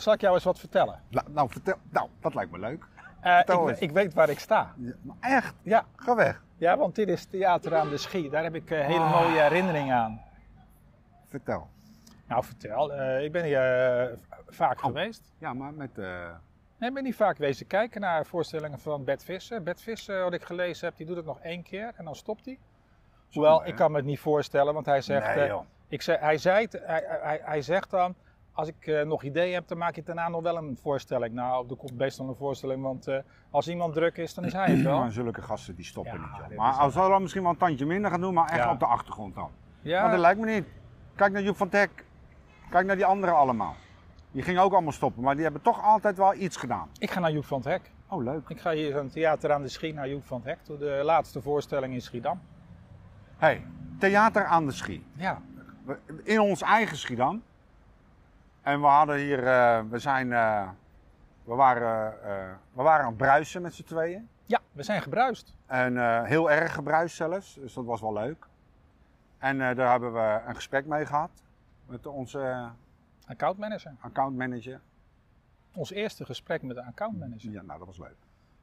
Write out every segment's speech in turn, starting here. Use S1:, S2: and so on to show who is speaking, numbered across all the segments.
S1: Zal ik jou eens wat vertellen?
S2: Nou, nou, vertel, nou dat lijkt me leuk.
S1: Eh, ik, ik weet waar ik sta.
S2: Ja, maar echt,
S1: Ja,
S2: ga weg.
S1: ja want dit is Theater aan de Schie. Daar heb ik eh, hele
S2: Ah.
S1: mooie herinneringen aan.
S2: Vertel.
S1: Nou, vertel. eh, ik ben hier vaak
S2: Oh.
S1: geweest.
S2: Ja, maar met...
S1: Nee, ik ben niet vaak wezen kijken naar voorstellingen van Bert Visser. Bert Visser, wat ik gelezen heb, die doet het nog één keer en dan stopt hij. Hoewel, ik kan me het niet voorstellen, want hij zegt...
S2: Nee,
S1: ik zei, hij, zei hij, hij, hij zegt dan, als ik eh, nog ideeën heb, dan maak je daarna nog wel een voorstelling. Nou, komt best wel een voorstelling, want eh, als iemand druk is, dan is hij het wel.
S2: Maar zulke gasten die stoppen
S1: Ja,
S2: niet. joh. Maar als we dan misschien wel een tandje minder gaan doen, maar echt
S1: Ja.
S2: op de achtergrond dan.
S1: Ja,
S2: Maar dat lijkt me niet. Kijk naar Joep van Teck. Kijk naar die anderen allemaal. Die gingen ook allemaal stoppen, maar die hebben toch altijd wel iets gedaan.
S1: ik ga naar Joep van het Hek.
S2: Oh, leuk.
S1: Ik ga hier zo'n theater aan de Schie naar Joep van het Hek, de laatste voorstelling in Schiedam.
S2: hey, theater aan de Schie.
S1: Ja,
S2: In ons eigen Schiedam. En we hadden hier, eh, we zijn, eh, we waren, eh, we waren aan het bruisen met z'n tweeën.
S1: ja we zijn gebruist.
S2: En heel erg gebruist zelfs, dus dat was wel leuk. En daar hebben we een gesprek mee gehad met onze
S1: Accountmanager.
S2: accountmanager.
S1: Ons eerste gesprek met de accountmanager.
S2: Ja, nou dat was leuk.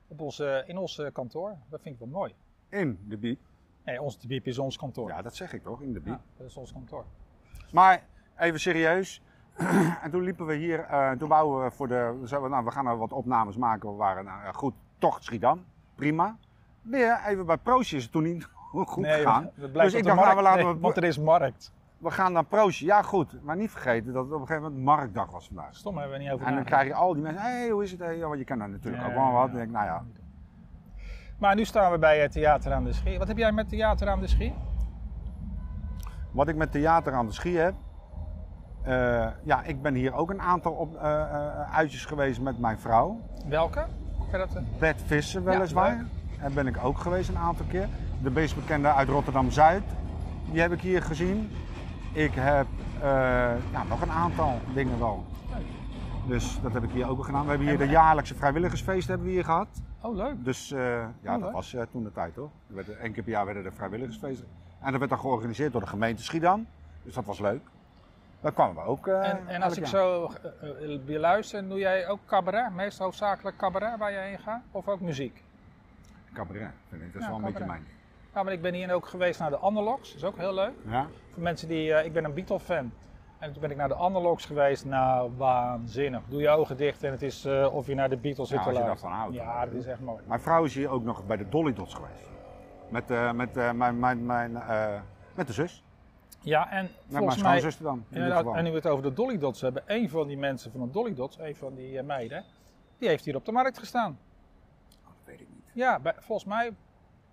S1: Op onze, in ons kantoor. Dat vind ik wel mooi.
S2: In de biep.
S1: Nee, ons de biep is ons kantoor.
S2: Ja, dat zeg ik toch, in de biep.
S1: Ja, dat is ons kantoor.
S2: Maar even serieus. en toen liepen we hier, eh, toen wouden we voor de, we zeiden, nou, we gaan er wat opnames maken. We waren nou, goed, toch Schiedam, prima. Weer even bij Proosje is het toen niet goed
S1: nee,
S2: gegaan.
S1: we, we blijven
S2: Dus ik dacht, nou, we laten
S1: Nee,
S2: we-
S1: want er is markt.
S2: We gaan naar Proosje, ja goed. Maar niet vergeten dat het op een gegeven moment marktdag was vandaag.
S1: Stom hebben we niet over
S2: En dan krijg je al die mensen, hé, hey, hoe is het? Hey, want je kan daar natuurlijk ook wel wat.
S1: ja.
S2: Denk ik, nou ja,
S1: Maar nu staan we bij het Theater aan de Schie. Wat heb jij met Theater aan de Schie?
S2: wat ik met theater aan de schie heb. Eh, ja, ik ben hier ook een aantal op, eh, eh, uitjes geweest met mijn vrouw.
S1: Welke? Dat,
S2: Visser weliswaar.
S1: leuk.
S2: Daar ben ik ook geweest een aantal keer. De meest bekende uit Rotterdam-Zuid. Die heb ik hier gezien. Ik heb ja, nog een aantal dingen wel. Dus dat heb ik hier ook gedaan. We hebben hier de jaarlijkse vrijwilligersfeest hebben we hier gehad.
S1: Oh, leuk.
S2: Dus ja,
S1: Oh,
S2: dat was toen de tijd hoor. Eén keer per jaar werden er vrijwilligersfeesten. En dat werd dan georganiseerd door de gemeente Schiedam. Dus dat was leuk. Daar kwamen we ook. eh,
S1: En, en als ik zo beluister, doe jij ook cabaret? Meest hoofdzakelijk cabaret waar je heen gaat? Of ook muziek?
S2: Cabaret, vind ik. Dat is
S1: Ja,
S2: wel een beetje mijn.
S1: Nou, maar ik ben hier ook geweest naar de Analogs. Dat is ook heel leuk.
S2: Ja?
S1: Voor mensen die... ik ben een Beatle-fan. En toen ben ik naar de Analogs geweest. Nou, waanzinnig. Doe je ogen dicht en het is of je naar de Beatles zit
S2: Ja,
S1: te luisteren. Ja,
S2: dan-
S1: dat is echt mooi.
S2: Mijn vrouw is hier ook nog bij de Dolly Dots geweest. Met, met, mijn, mijn, mijn, met de zus.
S1: Ja, en
S2: Met mijn
S1: volgens mij...
S2: schoonzuster dan.
S1: En nu we het over de Dolly Dots hebben. Een van die mensen van de Dolly Dots, een van die eh, meiden, die heeft hier op de markt gestaan.
S2: Dat weet ik niet.
S1: Ja, bij- volgens mij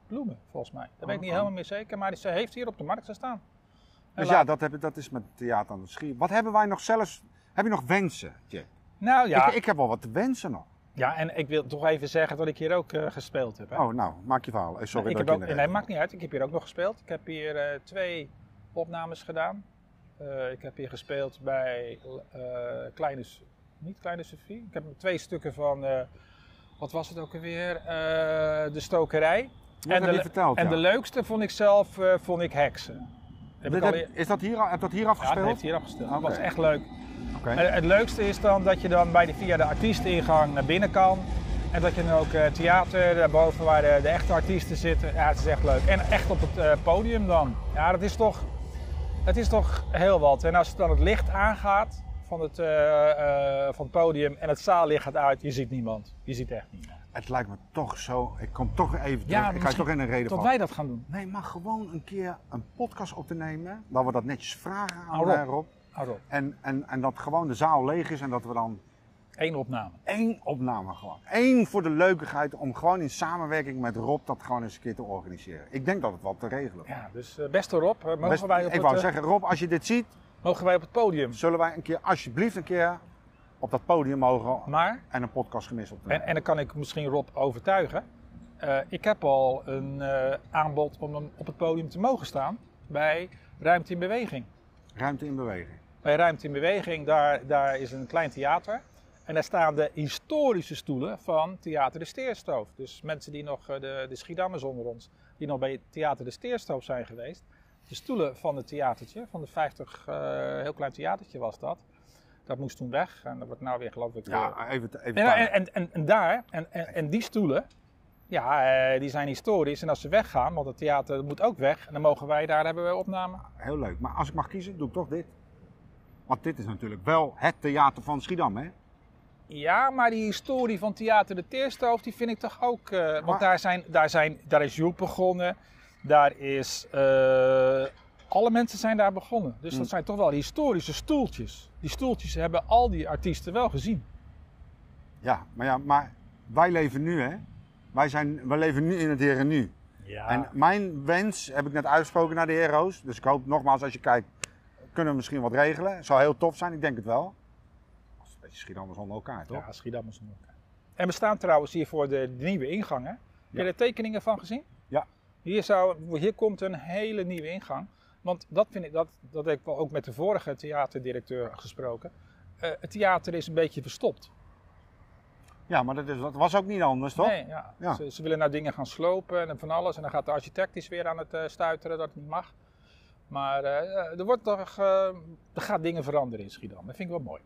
S1: bloemen, volgens mij. Dat weet ik
S2: Oh,
S1: niet
S2: oh.
S1: helemaal meer zeker, maar ze heeft hier op de markt gestaan. En
S2: Dus
S1: laat-
S2: ja, dat, heb, dat is met theater aan de schie. Wat hebben wij nog zelfs? Heb je nog wensen, Jack?
S1: Nou ja,
S2: Ik, ik heb wel wat te wensen nog.
S1: ja, en ik wil toch even zeggen dat ik hier ook eh, gespeeld heb. Hè?
S2: Oh, nou, maak je verhaal. Eh, Sorry
S1: ik
S2: dat
S1: heb ook, nee, maakt niet uit. Ik heb hier ook nog gespeeld. Ik heb hier twee opnames gedaan. Eh, ik heb hier gespeeld bij eh, Kleine, niet Kleine Sophie. Ik heb twee stukken van, eh, wat was het ook alweer? De stokerij.
S2: Heb
S1: de,
S2: je verteld,
S1: en
S2: ja.
S1: de leukste vond ik zelf, vond ik heksen. Heb
S2: Dit
S1: al
S2: is dat hier, heb dat hier
S1: ja,
S2: afgespeeld?
S1: dat heeft hier afgespeeld. Dat was echt leuk. En het leukste is dan dat je dan bij de, via de artiesteningang naar binnen kan. En dat je dan ook theater, daarboven waar de, de echte artiesten zitten. Ja, het is echt leuk. En echt op het podium dan. Ja, dat is toch, het is toch heel wat. En als dan het licht aangaat van het, eh, eh, van het podium en het zaallicht gaat uit, je ziet niemand. Je ziet echt niemand.
S2: Het lijkt me toch zo. Ik kom toch even terug.
S1: Ja,
S2: ik ga toch in een reden
S1: Tot
S2: vallen.
S1: wij dat gaan doen.
S2: Nee, maar gewoon een keer een podcast op te nemen. Dat we dat netjes vragen aan
S1: Rob.
S2: En, en, en dat gewoon de zaal leeg is en dat we dan
S1: Eén opname.
S2: één opname gewoon. Eén voor de leukigheid om gewoon in samenwerking met Rob dat gewoon eens een keer te organiseren. Ik denk dat het wel te regelen.
S1: Ja, dus eh, beste Rob, eh, mogen,
S2: Best-
S1: wij op
S2: ik
S1: het,
S2: wou
S1: eh,
S2: zeggen, Rob, als je dit ziet,
S1: mogen wij op het podium.
S2: zullen wij een keer, alsjeblieft een keer op dat podium mogen
S1: Maar
S2: en een podcast gemist op
S1: En, en dan kan ik misschien Rob overtuigen. Ik heb al een aanbod om hem op het podium te mogen staan bij Ruimte in Beweging.
S2: Ruimte in beweging.
S1: Bij Ruimte in Beweging, daar, daar is een klein theater. En daar staan de historische stoelen van Theater de Steerstoof. Dus mensen die nog, eh, de, de Schiedammers onder ons, die nog bij Theater de Steerstoof zijn geweest. De stoelen van het theatertje, van de 50, eh, heel klein theatertje was dat. Dat moest toen weg en dat wordt nou weer geloof ik...
S2: Ja, even, even
S1: en, en, en, en daar, en, en, en die stoelen, ja, eh, die zijn historisch. En als ze weggaan, want het theater moet ook weg, en dan mogen wij daar hebben we opname.
S2: Heel leuk. Maar als ik mag kiezen, doe ik toch dit. Want dit is natuurlijk wel het theater van Schiedam, hè?
S1: Ja, maar die historie van Theater de Teerstoof, die vind ik toch ook. eh, want
S2: Maar-
S1: daar, zijn, daar, zijn, daar is Joep begonnen. Daar is. eh, alle mensen zijn daar begonnen. Dus dat zijn toch wel historische stoeltjes. Die stoeltjes hebben al die artiesten wel gezien.
S2: Ja, maar, ja, maar wij leven nu, hè? Wij, zijn, wij leven nu in het hier en nu.
S1: Ja.
S2: En mijn wens heb ik net uitgesproken naar de heer Roos. Dus ik hoop nogmaals, als je kijkt, kunnen we misschien wat regelen. Het zou heel tof zijn, ik denk het wel. Een beetje Schiedammers onder elkaar, toch?
S1: ja, is een elkaar. En we staan trouwens hier voor de, de nieuwe ingang. Hè? Heb je
S2: Ja.
S1: er tekeningen van gezien?
S2: Ja.
S1: Hier, zou, hier komt een hele nieuwe ingang. Want dat vind ik, dat, dat heb ik wel ook met de vorige theaterdirecteur gesproken. Eh, het theater is een beetje verstopt.
S2: Ja, maar dat, is, dat was ook niet anders, toch?
S1: Nee, ja.
S2: Ja.
S1: Ze, ze willen nou dingen gaan slopen en van alles. En dan gaat de architect is weer aan het eh, stuiteren dat het niet mag. Maar eh, er, wordt toch, er gaat dingen veranderen in Schiedam. Dat vind ik wel mooi.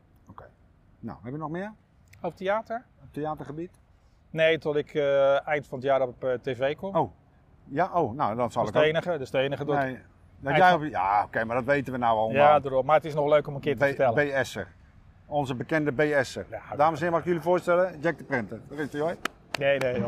S2: Nou, heb je nog meer?
S1: Over theater?
S2: Op theatergebied?
S1: Nee, tot ik eh, eind van het jaar op eh, tv kom.
S2: Oh. Ja, oh, nou, dan zal
S1: dat
S2: ik
S1: het enige. Dat is het enige.
S2: Nee. Dat jij op- ja, oké, maar dat weten we nou allemaal.
S1: ja. Maar het is nog leuk om een keer te
S2: B-
S1: vertellen.
S2: BS'er. Onze bekende BS'er.
S1: Ja,
S2: Dames en heren, mag ik jullie voorstellen? Jack de Prenter. Daar is hij hoor.
S1: Nee, nee, joh.